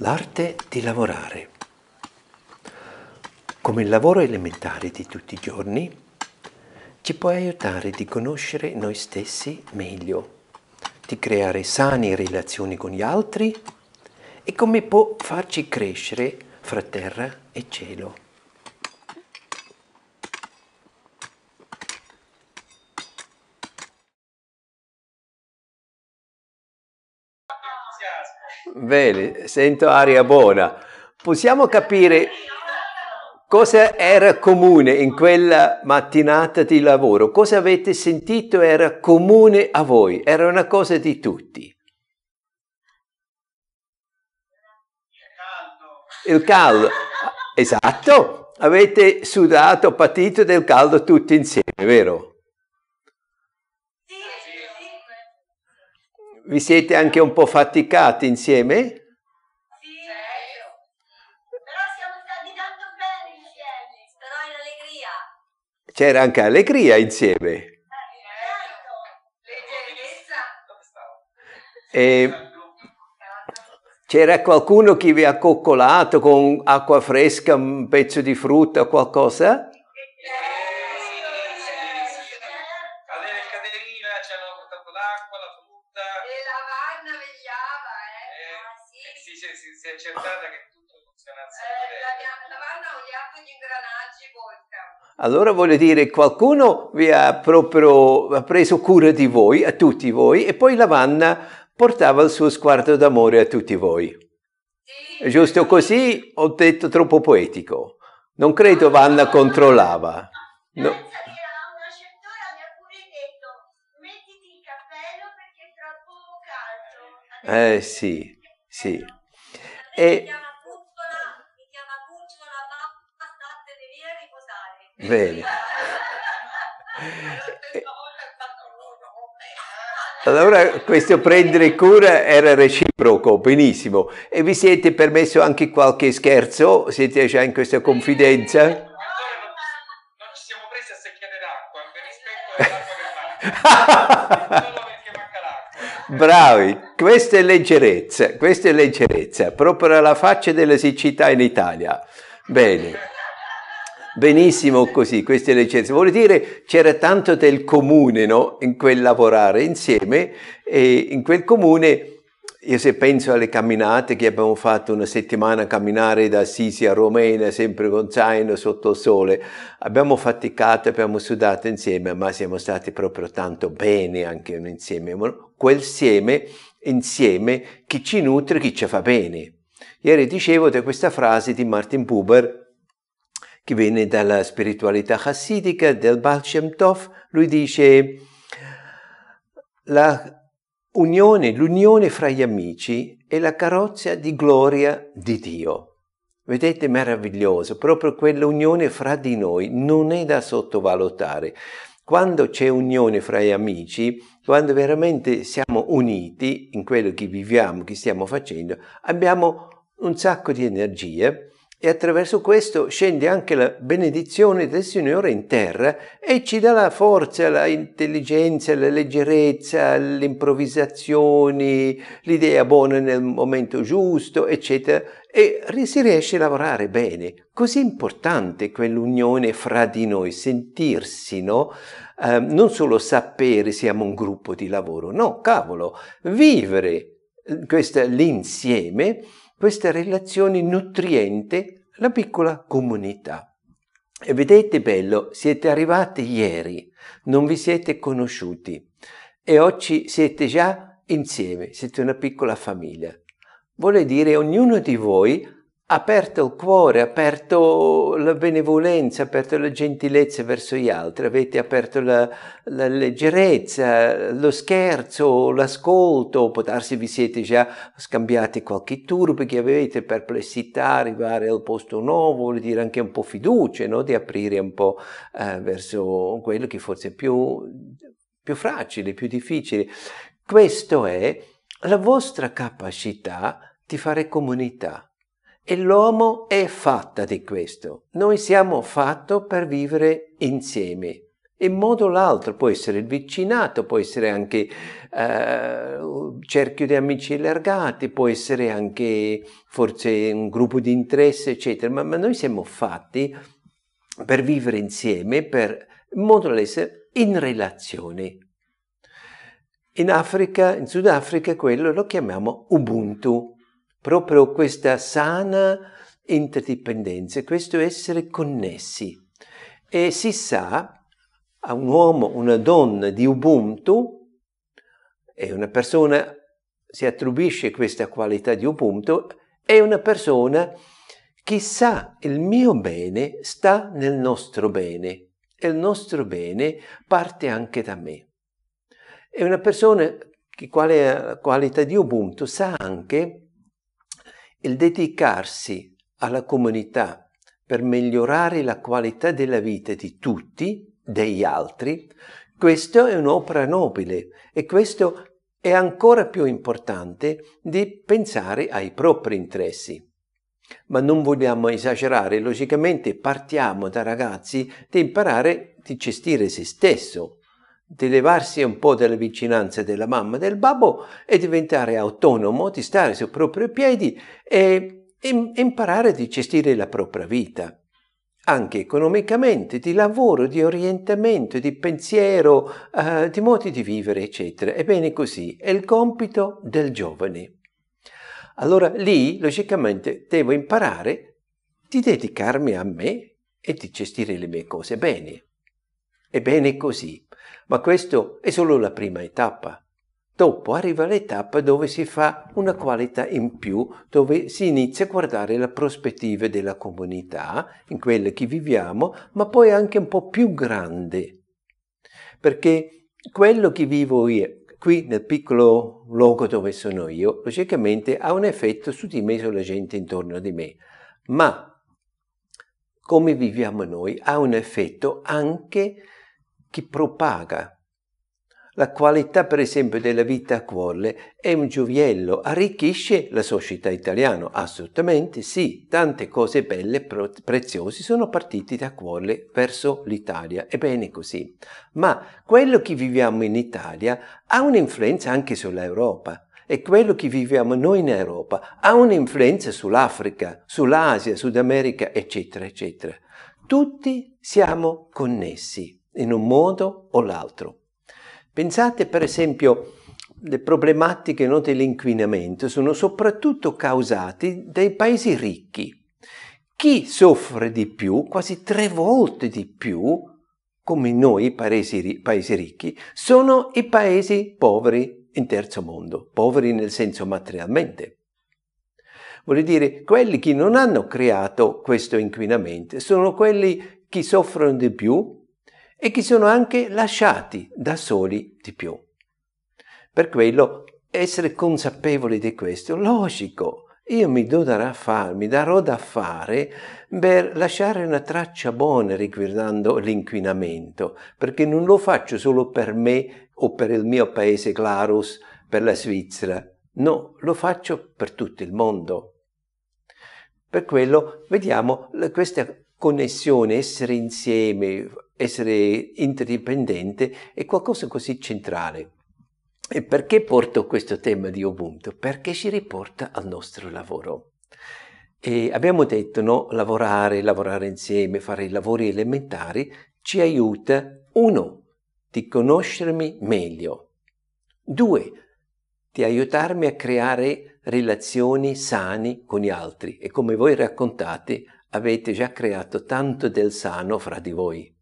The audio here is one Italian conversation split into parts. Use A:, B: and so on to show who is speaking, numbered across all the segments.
A: L'arte di lavorare. Come il lavoro elementare di tutti i giorni, ci può aiutare di conoscere noi stessi meglio, di creare sane relazioni con gli altri e come può farci crescere fra terra e cielo. Bene, sento aria buona. Possiamo capire cosa era comune in quella mattinata di lavoro? Cosa avete sentito era comune a voi? Era una cosa di tutti. Il caldo. Esatto. Avete sudato, patito del caldo tutti insieme, vero? Vi siete anche un po' faticati insieme?
B: Sì, però siamo stati tanto bene insieme, però in allegria.
A: C'era anche allegria insieme.
B: Certo. Leggerezza.
A: E c'era qualcuno che vi ha coccolato con acqua fresca, un pezzo di frutta o qualcosa? Allora voglio dire, qualcuno vi ha proprio ha preso cura di voi, a tutti voi, e poi la Vanna portava il suo sguardo d'amore a tutti voi.
B: Sì.
A: Giusto così? Ho detto troppo poetico. Non credo Vanna controllava. No.
B: Pensa che a una certa ora mi ha pure detto mettiti il cappello perché è troppo caldo.
A: Eh sì, sì.
B: E...
A: E-
B: Mi chiama Cuccola, mi chiama Cuccola, basta, statene via a
A: Bene.
B: E...
A: Allora questo prendere cura era reciproco, benissimo. E vi siete permesso anche qualche scherzo? Siete già in questa confidenza?
C: Ancora non, non ci siamo presi a secchiare d'acqua, per rispetto dell'acqua che l'acqua.
A: Bravi, questa è leggerezza, questa è leggerezza, proprio alla faccia della siccità in Italia. Bene. Benissimo così, questa è leggerezza. Vuol dire c'era tanto del comune no? in quel lavorare insieme e in quel comune, io se penso alle camminate che abbiamo fatto una settimana a camminare da Assisi a Romena, sempre con zaino sotto il sole, abbiamo faticato, abbiamo sudato insieme, ma siamo stati proprio tanto bene anche insieme. Quel seme insieme che ci nutre, che ci fa bene. Ieri dicevo di questa frase di Martin Buber che viene dalla spiritualità chassidica del Baal Shem Tov. Lui dice la unione, l'unione fra gli amici è la carrozza di gloria di Dio. Vedete, meraviglioso, proprio quell'unione fra di noi non è da sottovalutare. Quando c'è unione fra gli amici, quando veramente siamo uniti in quello che viviamo, che stiamo facendo, abbiamo un sacco di energia e attraverso questo scende anche la benedizione del Signore in terra e ci dà la forza, l'intelligenza, la leggerezza, l'improvvisazione, l'idea buona nel momento giusto, eccetera, e si riesce a lavorare bene. Così importante quell'unione fra di noi, sentirsi, no? Eh, non solo sapere siamo un gruppo di lavoro, no, cavolo, vivere questa, l'insieme, questa relazione nutriente, la piccola comunità. E vedete bello, siete arrivati ieri, non vi siete conosciuti e oggi siete già insieme, siete una piccola famiglia. Vuole dire ognuno di voi aperto il cuore, aperto la benevolenza, aperto la gentilezza verso gli altri, avete aperto la, la leggerezza, lo scherzo, l'ascolto, può darsi vi siete già scambiati qualche turbo che avete, perplessità, arrivare al posto nuovo, vuol dire anche un po' fiducia, no? di aprire un po' eh, verso quello che forse è più, più fragile, più difficile. Questo è la vostra capacità di fare comunità. E l'uomo è fatta di questo. Noi siamo fatti per vivere insieme. in modo o l'altro, può essere il vicinato, può essere anche eh, un cerchio di amici allargati, può essere anche forse un gruppo di interesse, eccetera, ma, ma noi siamo fatti per vivere insieme, per, in modo da essere in relazione. In Africa, in Sudafrica, quello lo chiamiamo Ubuntu, proprio questa sana interdipendenza, questo essere connessi. E si sa a un uomo, una donna di Ubuntu, e una persona si attribuisce questa qualità di Ubuntu, è una persona che sa il mio bene sta nel nostro bene e il nostro bene parte anche da me. È una persona che quale qualità di Ubuntu sa anche il dedicarsi alla comunità per migliorare la qualità della vita di tutti degli altri, questo è un'opera nobile e questo è ancora più importante di pensare ai propri interessi. Ma non vogliamo esagerare, logicamente partiamo da ragazzi di imparare a gestire se stesso, di levarsi un po' dalla vicinanza della mamma e del babbo e diventare autonomo, di stare sui propri piedi e imparare a gestire la propria vita anche economicamente, di lavoro, di orientamento, di pensiero, uh, di modi di vivere, eccetera. Ebbene così, è il compito del giovane. Allora lì, logicamente, devo imparare di dedicarmi a me e di gestire le mie cose bene. Ebbene così. Ma questo è solo la prima tappa. Dopo arriva l'etapa dove si fa una qualità in più, dove si inizia a guardare la prospettiva della comunità, in quella che viviamo, ma poi anche un po' più grande. Perché quello che vivo io, qui nel piccolo luogo dove sono io, logicamente ha un effetto su di me e sulla gente intorno di me. Ma come viviamo noi ha un effetto anche che propaga la qualità, per esempio, della vita a cuore è un gioiello, arricchisce la società italiana, assolutamente sì. Tante cose belle e preziose sono partite da cuore verso l'Italia, è bene così. Ma quello che viviamo in Italia ha un'influenza anche sull'Europa. E quello che viviamo noi in Europa ha un'influenza sull'Africa, sull'Asia, Sud America, eccetera, eccetera. Tutti siamo connessi in un modo o l'altro. Pensate per esempio le problematiche no, dell'inquinamento sono soprattutto causate dai paesi ricchi. Chi soffre di più, quasi tre volte di più, come noi paesi, paesi ricchi, sono i paesi poveri in terzo mondo, poveri nel senso materialmente. Vuol dire, quelli che non hanno creato questo inquinamento sono quelli che soffrono di più e che sono anche lasciati da soli di più. Per quello essere consapevoli di questo, logico, io mi, da fare, mi darò da fare per lasciare una traccia buona riguardando l'inquinamento, perché non lo faccio solo per me o per il mio paese Glarus, per la Svizzera, no, lo faccio per tutto il mondo. Per quello vediamo questa connessione, essere insieme, essere interdipendente è qualcosa così centrale. E perché porto questo tema di Ubuntu? Perché ci riporta al nostro lavoro. E abbiamo detto, no, lavorare, lavorare insieme, fare i lavori elementari ci aiuta, uno, di conoscermi meglio, due, di aiutarmi a creare relazioni sani con gli altri e come voi raccontate avete già creato tanto del sano fra di voi.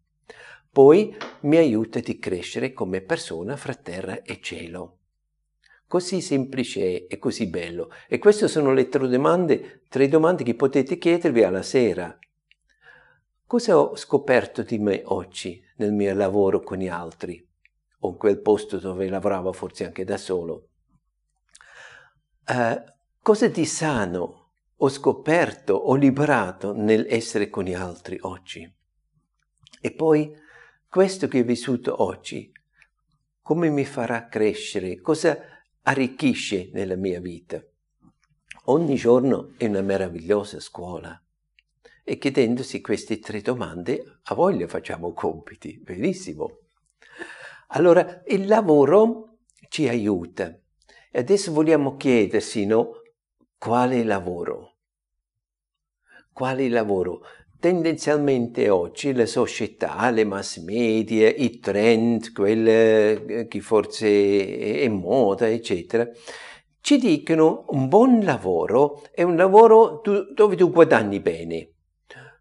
A: Poi mi aiuta di crescere come persona fra terra e cielo. Così semplice e così bello. E queste sono le tre domande, tre domande che potete chiedervi alla sera. Cosa ho scoperto di me oggi nel mio lavoro con gli altri? O in quel posto dove lavoravo forse anche da solo? Uh, cosa di sano ho scoperto, ho liberato nell'essere con gli altri oggi. E poi questo che ho vissuto oggi, come mi farà crescere, cosa arricchisce nella mia vita. Ogni giorno è una meravigliosa scuola. e chiedendosi queste tre domande, a voglia facciamo compiti, benissimo. Allora, il lavoro ci aiuta. E adesso vogliamo chiedersi, no, quale lavoro? Quale lavoro? Tendenzialmente oggi la società, le mass media, i trend, quelle eh, che forse è moda, eccetera, ci dicono un buon lavoro è un lavoro dove tu guadagni bene,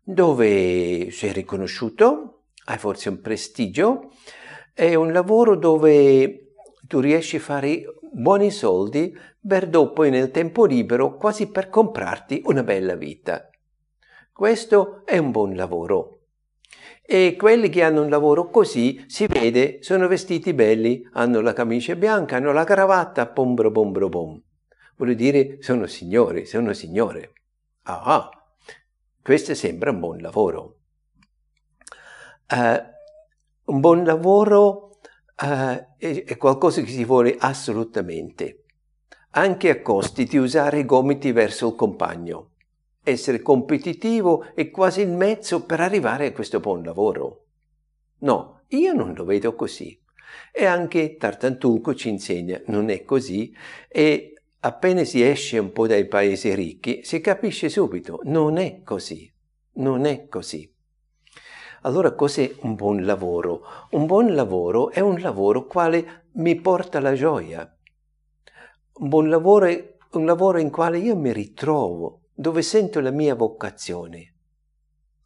A: dove sei riconosciuto, hai forse un prestigio, è un lavoro dove tu riesci a fare buoni soldi per dopo nel tempo libero quasi per comprarti una bella vita. Questo è un buon lavoro. E quelli che hanno un lavoro così, si vede, sono vestiti belli, hanno la camicia bianca, hanno la cravatta, pombro pombro pom. Vuol dire, sono signori, sono signore. Ah, questo sembra un buon lavoro. Uh, un buon lavoro uh, è, è qualcosa che si vuole assolutamente, anche a costi di usare gomiti verso il compagno essere competitivo è quasi il mezzo per arrivare a questo buon lavoro. No, io non lo vedo così. E anche Tartantulco ci insegna, non è così, e appena si esce un po' dai paesi ricchi si capisce subito, non è così, non è così. Allora cos'è un buon lavoro? Un buon lavoro è un lavoro quale mi porta la gioia. Un buon lavoro è un lavoro in quale io mi ritrovo, dove sento la mia vocazione.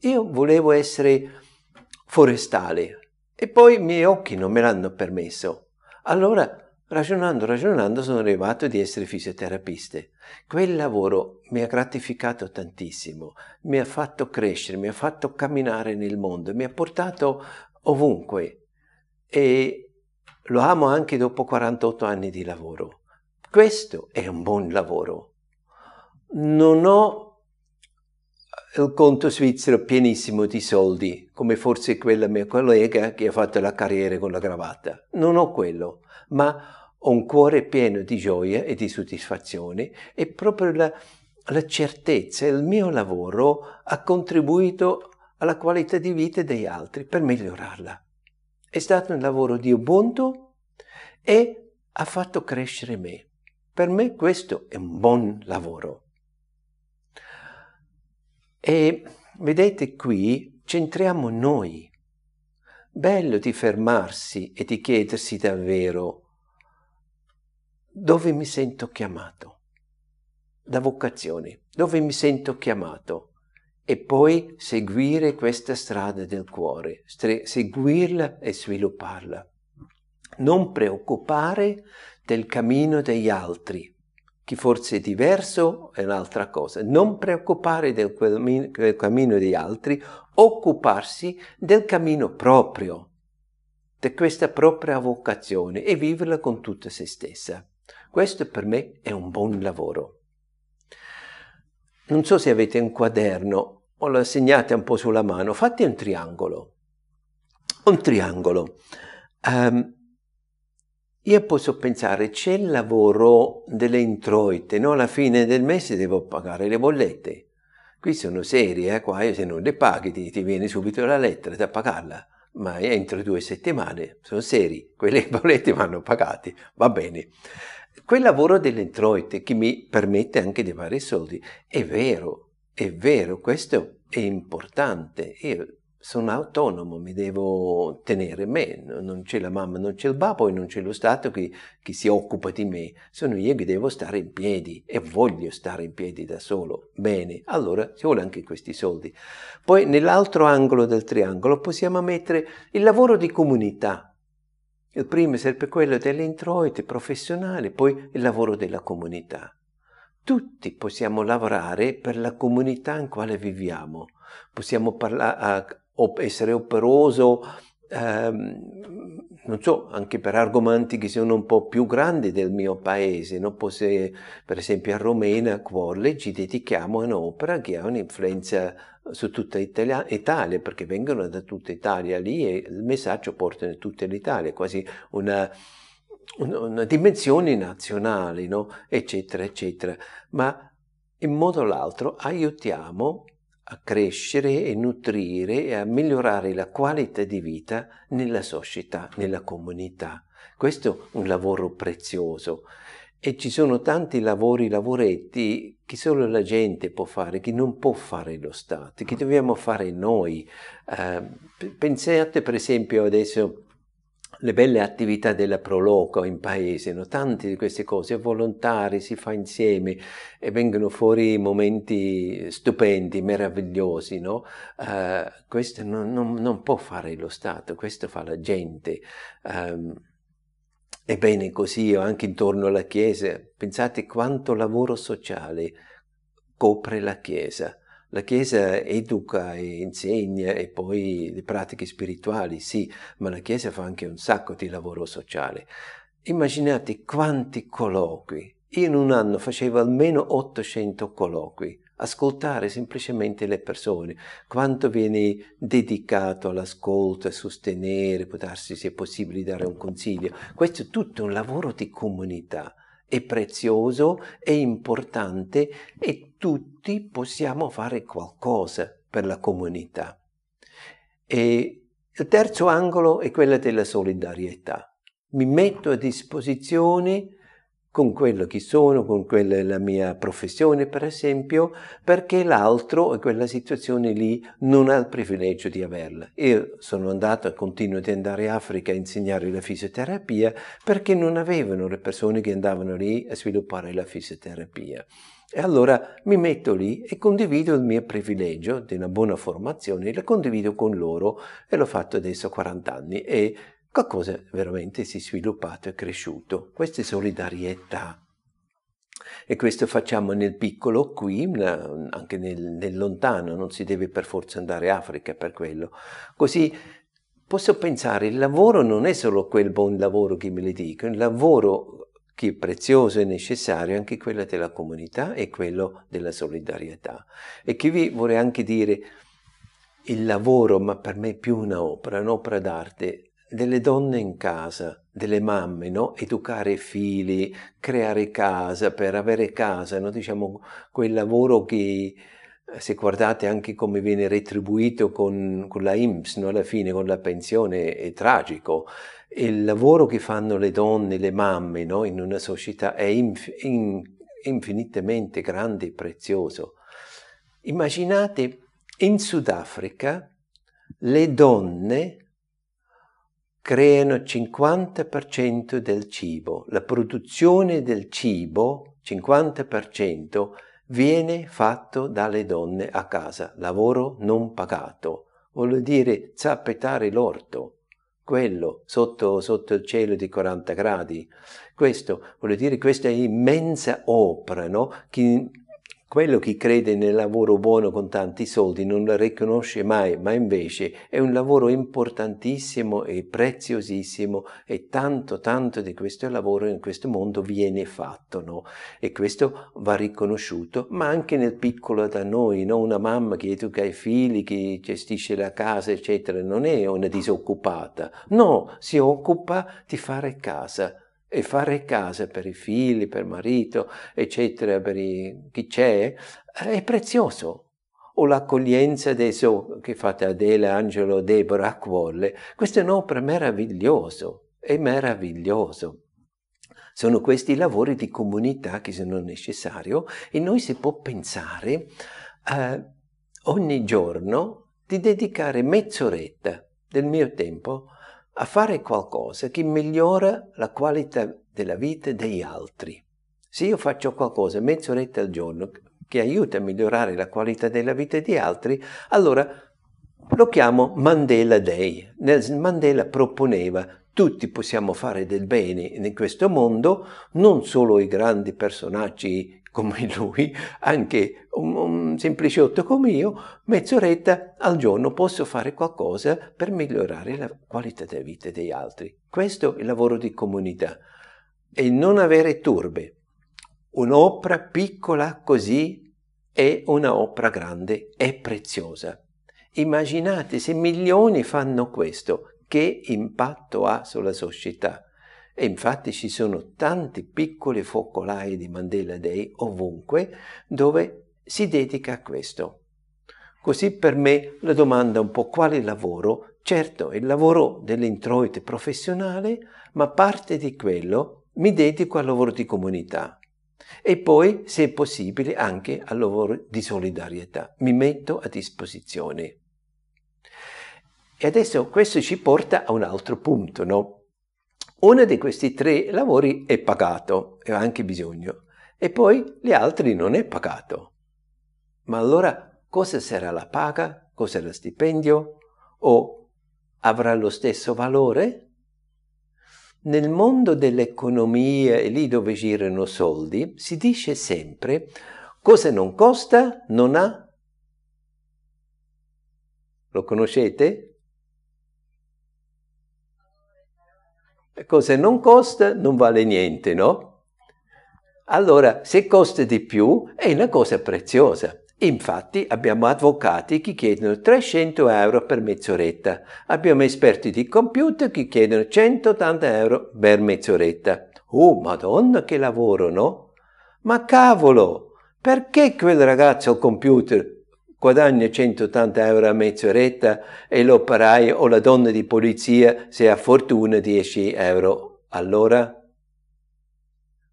A: Io volevo essere forestale e poi i miei occhi non me l'hanno permesso. Allora, ragionando, ragionando, sono arrivato di essere fisioterapiste. Quel lavoro mi ha gratificato tantissimo, mi ha fatto crescere, mi ha fatto camminare nel mondo, mi ha portato ovunque e lo amo anche dopo 48 anni di lavoro. Questo è un buon lavoro non ho il conto svizzero pienissimo di soldi, come forse quella mia collega che ha fatto la carriera con la cravatta. Non ho quello, ma ho un cuore pieno di gioia e di soddisfazione e proprio la, la certezza, il mio lavoro ha contribuito alla qualità di vita degli altri per migliorarla. È stato un lavoro di Ubuntu e ha fatto crescere me. Per me questo è un buon lavoro. E vedete qui centriamo noi. Bello di fermarsi e di chiedersi davvero dove mi sento chiamato, da vocazione, dove mi sento chiamato e poi seguire questa strada del cuore, seguirla e svilupparla. Non preoccupare del cammino degli altri, chi forse è diverso è un'altra cosa. Non preoccupare del, del cammino di altri, occuparsi del cammino proprio, di questa propria vocazione e viverla con tutta se stessa. Questo per me è un buon lavoro. Non so se avete un quaderno o lo segnate un po' sulla mano, fate un triangolo. Un triangolo. Um, io posso pensare, c'è il lavoro delle introite, no? alla fine del mese devo pagare le bollette. Qui sono serie, eh? qua se non le paghi ti, ti viene subito la lettera da pagarla, ma entro due settimane sono seri, quelle bollette vanno pagate, va bene. Quel lavoro delle introite che mi permette anche di fare soldi, è vero, è vero, questo è importante. Io sono autonomo, mi devo tenere me, non c'è la mamma, non c'è il babbo e non c'è lo Stato che, che, si occupa di me, sono io che devo stare in piedi e voglio stare in piedi da solo. Bene, allora ci vuole anche questi soldi. Poi nell'altro angolo del triangolo possiamo mettere il lavoro di comunità. Il primo è sempre quello delle introiti professionali, poi il lavoro della comunità. Tutti possiamo lavorare per la comunità in quale viviamo. Possiamo parlare, essere operoso, ehm, non so, anche per argomenti che sono un po' più grandi del mio paese, no? Se, per esempio a Romena, a Quorle, ci dedichiamo a un'opera che ha un'influenza su tutta Italia, Italia, perché vengono da tutta Italia lì e il messaggio porta in tutta l'Italia, quasi una, una dimensione nazionale, no? eccetera, eccetera. Ma in modo o l'altro aiutiamo a crescere e nutrire e a migliorare la qualità di vita nella società, nella comunità. Questo è un lavoro prezioso e ci sono tanti lavori, lavoretti che solo la gente può fare, che non può fare lo Stato, che dobbiamo fare noi. Eh, pensate per esempio adesso le belle attività della Proloco in paese, no? tante di queste cose, volontari, si fa insieme e vengono fuori momenti stupendi, meravigliosi. No? Uh, questo non, non, non, può fare lo Stato, questo fa la gente. Um, Ebbene così anche intorno alla Chiesa, pensate quanto lavoro sociale copre la Chiesa. La Chiesa educa e insegna e poi le pratiche spirituali, sì, ma la Chiesa fa anche un sacco di lavoro sociale. Immaginate quanti colloqui. Io in un anno facevo almeno 800 colloqui ascoltare semplicemente le persone, quanto viene dedicato all'ascolto, a sostenere, può darsi se è possibile dare un consiglio. Questo è tutto un lavoro di comunità, è prezioso, è importante e tutti possiamo fare qualcosa per la comunità. E il terzo angolo è quello della solidarietà. Mi metto a disposizione con quello che sono, con quella la mia professione per esempio, perché l'altro in quella situazione lì non ha il privilegio di averla. Io sono andato e continuo ad andare in Africa a insegnare la fisioterapia perché non avevano le persone che andavano lì a sviluppare la fisioterapia. E allora mi metto lì e condivido il mio privilegio di una buona formazione, la condivido con loro e l'ho fatto adesso a 40 anni e qualcosa veramente si è sviluppato e cresciuto. Questa è solidarietà. E questo facciamo nel piccolo qui, anche nel, nel lontano, non si deve per forza andare a Africa per quello. Così posso pensare, il lavoro non è solo quel buon lavoro che me le dico, il lavoro che è prezioso e necessario è anche quello della comunità e quello della solidarietà. E qui vi vorrei anche dire il lavoro, ma per me è più un'opera, un'opera d'arte, delle donne in casa, delle mamme, no? educare figli, creare casa per avere casa, no? diciamo quel lavoro che eh, se guardate anche come viene retribuito con, con la IMSS, no? alla fine con la pensione è tragico. Il lavoro che fanno le donne, le mamme no? in una società è inf in, infinitamente grande e prezioso. Immaginate in Sudafrica le donne creano il 50% del cibo. La produzione del cibo, 50%, viene fatto dalle donne a casa, lavoro non pagato. Vuol dire zappetare l'orto, quello sotto, sotto, il cielo di 40 gradi. Questo vuol dire questa immensa opera no? che quello che crede nel lavoro buono con tanti soldi non la riconosce mai, ma invece è un lavoro importantissimo e preziosissimo e tanto, tanto di questo lavoro in questo mondo viene fatto, no? E questo va riconosciuto, ma anche nel piccolo da noi, no? Una mamma che educa i figli, che gestisce la casa, eccetera, non è una disoccupata, no, si occupa di fare casa e fare casa per i figli, per il marito, eccetera, per i, chi c'è, è prezioso. O l'accoglienza adesso che fate Adele, Angelo, Deborah, Acquolle, questa è un'opera meravigliosa, è meraviglioso. Sono questi lavori di comunità che sono necessari e noi si può pensare eh, ogni giorno di dedicare mezz'oretta del mio tempo a fare qualcosa che migliora la qualità della vita degli altri. Se io faccio qualcosa mezz'oretta al giorno che aiuta a migliorare la qualità della vita di altri, allora lo chiamo Mandela Day. Mandela proponeva tutti possiamo fare del bene in questo mondo, non solo i grandi personaggi come lui, anche un, un sempliciotto come io, mezz'oretta al giorno posso fare qualcosa per migliorare la qualità della vita degli altri. Questo è il lavoro di comunità. E non avere turbe. Un'opera piccola così è un'opera grande e preziosa. Immaginate se milioni fanno questo, che impatto ha sulla società. E infatti ci sono tanti piccoli focolai di Mandela Day ovunque dove si dedica a questo. Così per me la domanda è un po' quale lavoro? Certo, il lavoro dell'introito professionale, ma parte di quello mi dedico al lavoro di comunità. E poi, se possibile, anche al lavoro di solidarietà. Mi metto a disposizione. E adesso questo ci porta a un altro punto, no? Uno di questi tre lavori è pagato e ha anche bisogno, e poi gli altri non è pagato. Ma allora cosa sarà la paga? Cosa lo stipendio? O avrà lo stesso valore? Nel mondo dell'economia e lì dove girano soldi, si dice sempre cosa non costa non ha. Lo conoscete? Cosa non costa non vale niente, no? Allora, se costa di più, è una cosa preziosa. Infatti abbiamo avvocati che chiedono 300 euro per mezz'oretta, abbiamo esperti di computer che chiedono 180 euro per mezz'oretta. Oh, madonna che lavoro, no? Ma cavolo, perché quel ragazzo al computer guadagna 180 euro a mezz'oretta e l'operaio o la donna di polizia, se ha fortuna, 10 euro all'ora?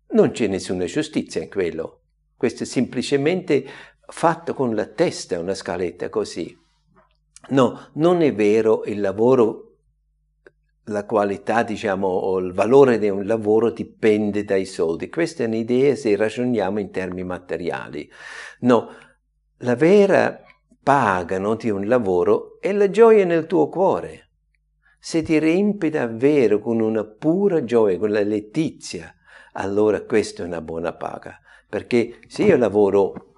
A: Non c'è nessuna giustizia in quello. Questo è semplicemente fatto con la testa una scaletta così. No, non è vero il lavoro, la qualità, diciamo, o il valore di un lavoro dipende dai soldi. Questa è un'idea se ragioniamo in termini materiali. No, la vera paga no, di un lavoro è la gioia nel tuo cuore. Se ti riempi davvero con una pura gioia, con la letizia, allora questa è una buona paga. Perché se io lavoro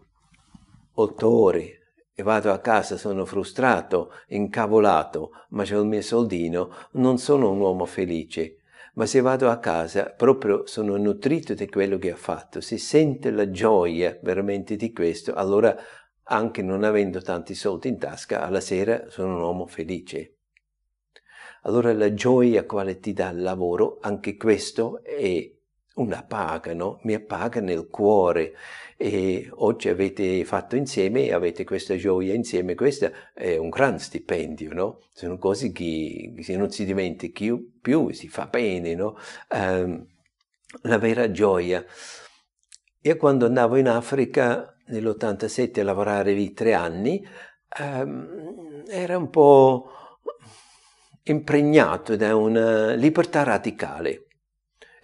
A: otto ore e vado a casa, sono frustrato, incavolato, ma c'ho il mio soldino, non sono un uomo felice. Ma se vado a casa, proprio sono nutrito di quello che ho fatto, si sente la gioia veramente di questo, allora anche non avendo tanti soldi in tasca, alla sera sono un uomo felice. Allora la gioia quale ti dà il lavoro, anche questo è una paga, no? Mi paga nel cuore e oggi avete fatto insieme avete questa gioia insieme, questo è un gran stipendio, no? Sono cose che se non si dimentichi più si fa bene, no? Um, la vera gioia. Io quando andavo in Africa nell'87 a lavorare lì tre anni, um, era un po' impregnato da una libertà radicale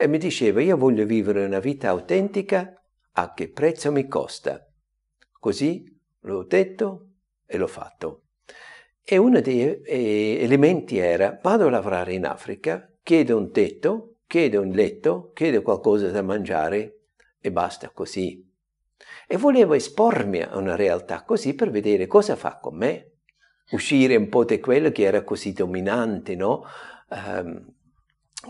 A: e mi diceva io voglio vivere una vita autentica, a che prezzo mi costa? Così l'ho detto e l'ho fatto. E uno dei elementi era vado a lavorare in Africa, chiedo un tetto, chiedo un letto, chiedo qualcosa da mangiare e basta così. E volevo espormi a una realtà così per vedere cosa fa con me, uscire un po' da quello che era così dominante, no? Um,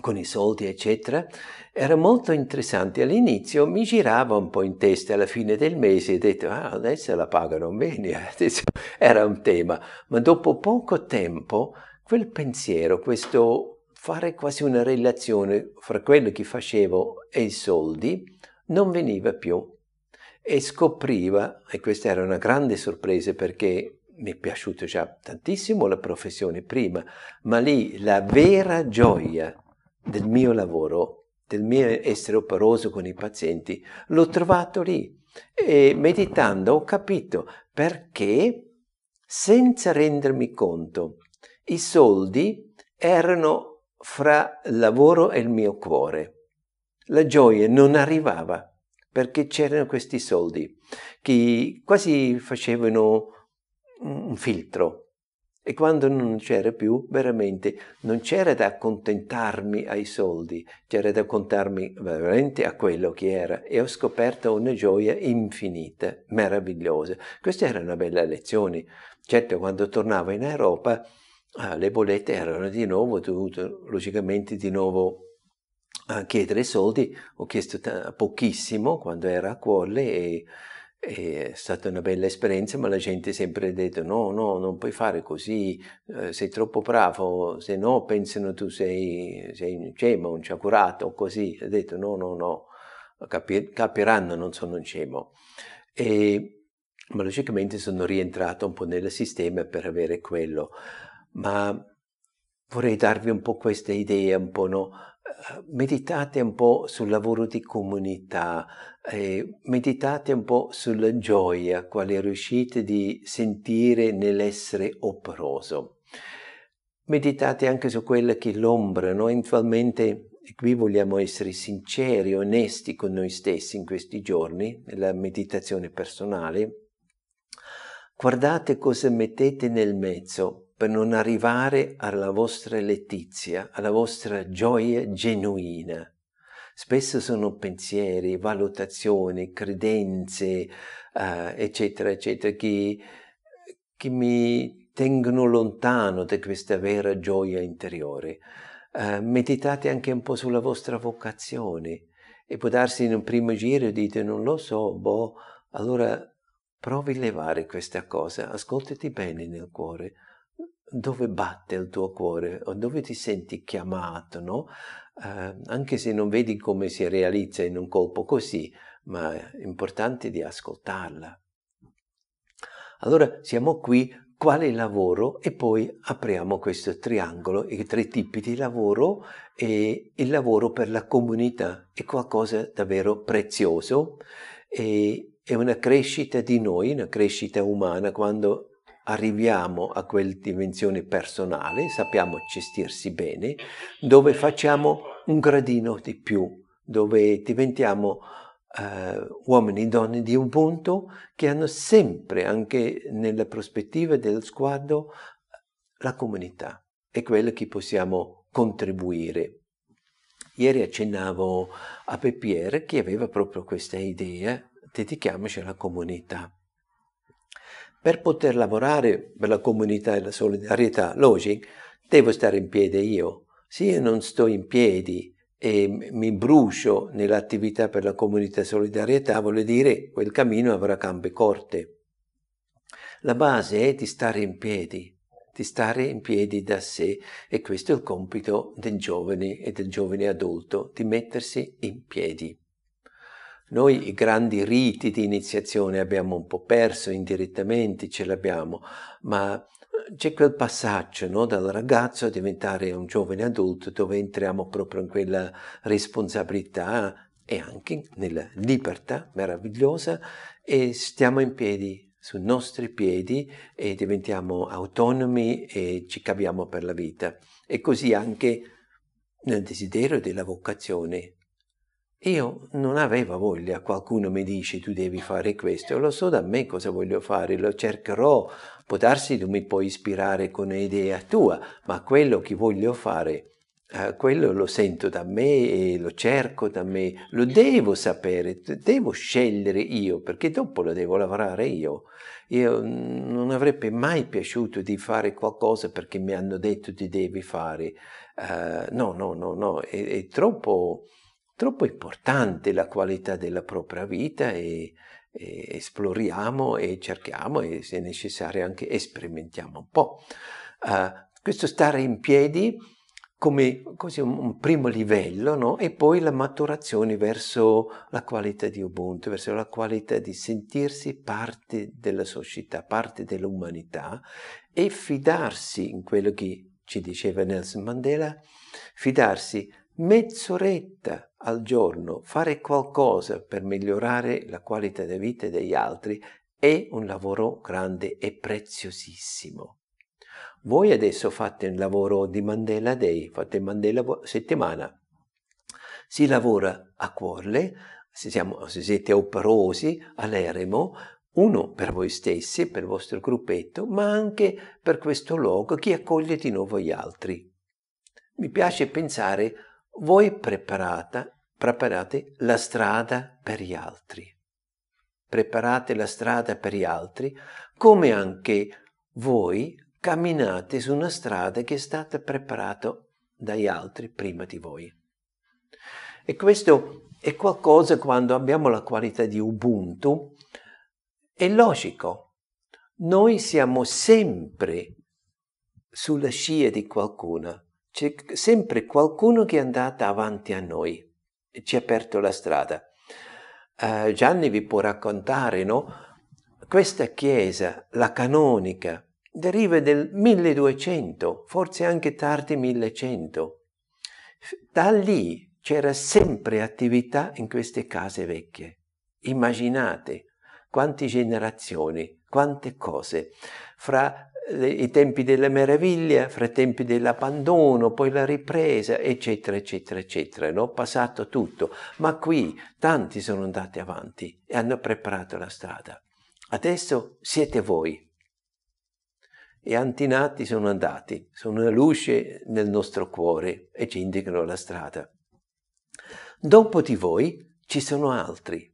A: con i soldi, eccetera, era molto interessante. All'inizio mi girava un po' in testa alla fine del mese e ho detto, ah, adesso la pagano bene, adesso era un tema. Ma dopo poco tempo, quel pensiero, questo fare quasi una relazione fra quello che facevo e i soldi, non veniva più. E scopriva, e questa era una grande sorpresa perché mi è piaciuta già tantissimo la professione prima, ma lì la vera gioia del mio lavoro, del mio essere operoso con i pazienti, l'ho trovato lì e meditando ho capito perché senza rendermi conto i soldi erano fra il lavoro e il mio cuore. La gioia non arrivava perché c'erano questi soldi che quasi facevano un filtro e quando non c'era più, veramente, non c'era da accontentarmi ai soldi, c'era da accontentarmi veramente a quello che era e ho scoperto una gioia infinita, meravigliosa. Questa era una bella lezione. Certo, quando tornavo in Europa, ah, le bollette erano di nuovo, ho dovuto logicamente di nuovo chiedere soldi, ho chiesto pochissimo quando era a Quolle e è stata una bella esperienza, ma la gente ha sempre detto no, no, non puoi fare così, eh, sei troppo bravo, se no pensano tu sei, sei un cemo, un ciacurato, così. Ha detto no, no, no, Capi- capiranno, non sono un cemo. E ma logicamente sono rientrato un po' nel sistema per avere quello. Ma vorrei darvi un po' questa idea, un po', no? Eh, meditate un po' sul lavoro di comunità, eh, meditate un po' sulla gioia quale riuscite di sentire nell'essere operoso. Meditate anche su quella che l'ombra, no? eventualmente e qui vogliamo essere sinceri, onesti con noi stessi in questi giorni, nella meditazione personale, guardate cosa mettete nel mezzo per non arrivare alla vostra letizia, alla vostra gioia genuina. Spesso sono pensieri, valutazioni, credenze, uh, eccetera, eccetera, che, che mi tengono lontano da questa vera gioia interiore. Uh, meditate anche un po' sulla vostra vocazione e può darsi in un primo giro dite non lo so, boh, allora provi a levare questa cosa, ascoltati bene nel cuore, dove batte il tuo cuore o dove ti senti chiamato, no? Uh, anche se non vedi come si realizza in un colpo così, ma è importante di ascoltarla. Allora siamo qui quale lavoro e poi apriamo questo triangolo, i tre tipi di lavoro e il lavoro per la comunità è qualcosa davvero prezioso e è una crescita di noi, una crescita umana quando arriviamo a quella dimensione personale, sappiamo gestirsi bene, dove facciamo un gradino di più, dove diventiamo uh, uomini e donne di Ubuntu che hanno sempre, anche nella prospettiva del sguardo, la comunità e quello che possiamo contribuire. Ieri accennavo a Peppiere che aveva proprio questa idea, dedichiamoci alla comunità. Per poter lavorare per la comunità e la solidarietà, logic, devo stare in piedi io. Se io non sto in piedi e mi brucio nell'attività per la comunità solidarietà, vuol dire quel cammino avrà gambe corte. La base è di stare in piedi, di stare in piedi da sé e questo è il compito del giovane e del giovane adulto, di mettersi in piedi. Noi i grandi riti di iniziazione abbiamo un po' perso indirettamente, ce l'abbiamo, ma c'è quel passaggio no? dal ragazzo a diventare un giovane adulto dove entriamo proprio in quella responsabilità e anche nella libertà meravigliosa e stiamo in piedi sui nostri piedi e diventiamo autonomi e ci capiamo per la vita. E così anche nel desiderio della vocazione. Io non avevo voglia, qualcuno mi dice tu devi fare questo, lo so da me cosa voglio fare, lo cercherò, può darsi tu mi puoi ispirare con un'idea tua, ma quello che voglio fare, eh, quello lo sento da me e lo cerco da me, lo devo sapere, devo scegliere io, perché dopo lo devo lavorare io. Io non avrebbe mai piaciuto di fare qualcosa perché mi hanno detto ti devi fare. Uh, no, no, no, no, è, è troppo troppo importante la qualità della propria vita e, e esploriamo e cerchiamo e se necessario anche sperimentiamo un po'. Uh, questo stare in piedi come un, un, primo livello no? e poi la maturazione verso la qualità di Ubuntu, verso la qualità di sentirsi parte della società, parte dell'umanità e fidarsi in quello che ci diceva Nelson Mandela, fidarsi mezz'oretta al giorno, fare qualcosa per migliorare la qualità della vita degli altri è un lavoro grande e preziosissimo. Voi adesso fate un lavoro di Mandela Day, fate Mandela settimana. Si lavora a cuore, se, se siete operosi all'eremo, uno per voi stessi, per il vostro gruppetto, ma anche per questo luogo che accoglie di nuovo gli altri. Mi piace pensare voi preparate, la strada per gli altri. Preparate la strada per gli altri, come anche voi camminate su una strada che è stata preparata dagli altri prima di voi. E questo è qualcosa quando abbiamo la qualità di Ubuntu, è logico. Noi siamo sempre sulla scia di qualcuno c'è sempre qualcuno che è andato avanti a noi e ci ha aperto la strada. Uh, Gianni vi può raccontare, no? questa chiesa, la canonica, deriva del 1200, forse anche tardi 1100. Da lì c'era sempre attività in queste case vecchie. Immaginate quante generazioni, quante cose. Fra i tempi della meraviglia, fra i tempi dell'abbandono, poi la ripresa, eccetera, eccetera, eccetera. No? Passato tutto. Ma qui tanti sono andati avanti e hanno preparato la strada. Adesso siete voi. E antinati sono andati, sono una luce nel nostro cuore e ci indicano la strada. Dopo di voi ci sono altri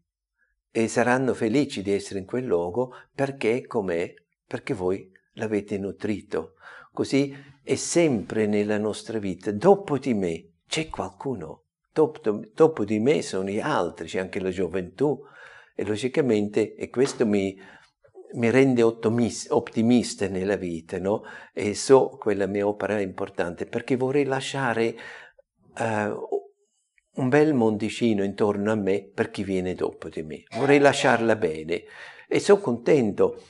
A: e saranno felici di essere in quel luogo perché com'è? Perché voi l'avete nutrito. Così è sempre nella nostra vita. Dopo di me c'è qualcuno. Dopo, dopo di me sono gli altri, c'è anche la gioventù. E logicamente, e questo mi, mi rende ottimista nella vita, no? E so quella mia opera è importante perché vorrei lasciare uh, un bel mondicino intorno a me per chi viene dopo di me. Vorrei lasciarla bene e sono contento.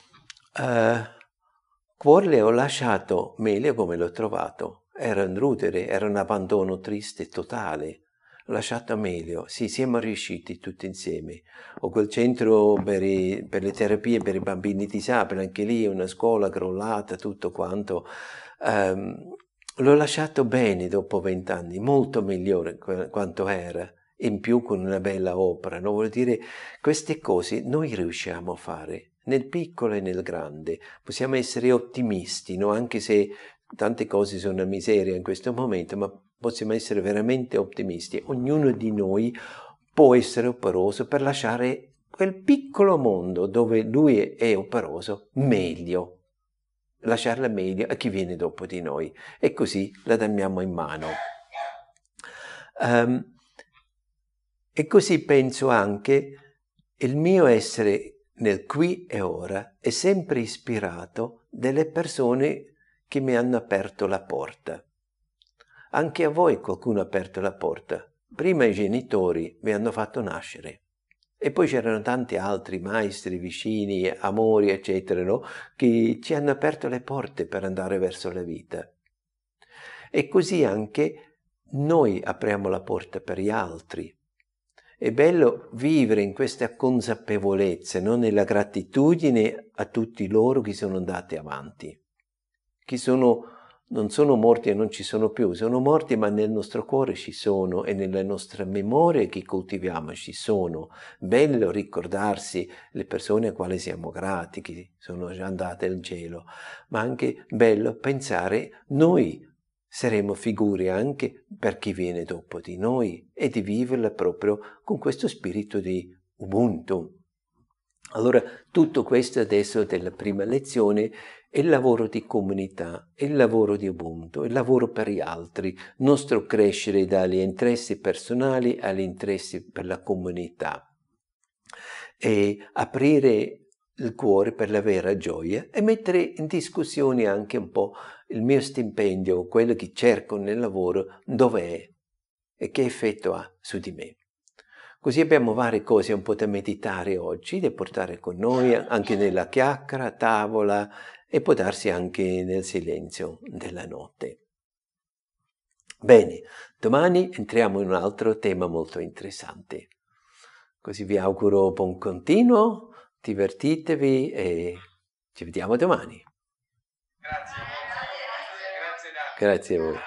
A: Uh, Cuore ho lasciato meglio come l'ho trovato. Era un rudere, era un abbandono triste totale. Ho lasciato meglio. Sì, siamo riusciti tutti insieme. Ho quel centro per, i, per le terapie per i bambini disabili, anche lì una scuola crollata, tutto quanto. Um, L'ho lasciato bene dopo vent'anni, molto migliore quanto era, in più con una bella opera. No? Vuol dire, queste cose noi riusciamo a fare, nel piccolo e nel grande. Possiamo essere ottimisti, no? anche se tante cose sono una miseria in questo momento, ma possiamo essere veramente ottimisti. Ognuno di noi può essere operoso per lasciare quel piccolo mondo dove lui è operoso meglio lasciarla meglio a chi viene dopo di noi e così la dammiamo in mano. Um, e così penso anche il mio essere nel qui e ora è sempre ispirato dalle persone che mi hanno aperto la porta. Anche a voi qualcuno ha aperto la porta. Prima i genitori vi hanno fatto nascere. E poi c'erano tanti altri maestri vicini, amori, eccetera, no? che ci hanno aperto le porte per andare verso la vita. E così anche noi apriamo la porta per gli altri. È bello vivere in questa consapevolezza, non nella gratitudine a tutti loro che sono andati avanti, che sono non sono morti e non ci sono più, sono morti ma nel nostro cuore ci sono e nella nostra memoria che coltiviamo ci sono. Bello ricordarsi le persone a quali siamo grati, che sono già andate al cielo, ma anche bello pensare noi saremo figure anche per chi viene dopo di noi e di viverla proprio con questo spirito di Ubuntu. Allora, tutto questo adesso della prima lezione è il lavoro di comunità, è il lavoro di Ubuntu, è il lavoro per gli altri, nostro crescere dagli interessi personali agli interessi per la comunità e aprire il cuore per la vera gioia e mettere in discussione anche un po' il mio stipendio, quello che cerco nel lavoro, dov'è e che effetto ha su di me. Così abbiamo varie cose un po' da meditare oggi, da portare con noi anche nella chiacchiera, a tavola e può darsi anche nel silenzio della notte. Bene, domani entriamo in un altro tema molto interessante. Così vi auguro buon continuo, divertitevi e ci vediamo domani.
C: Grazie. Grazie,
A: Grazie a voi.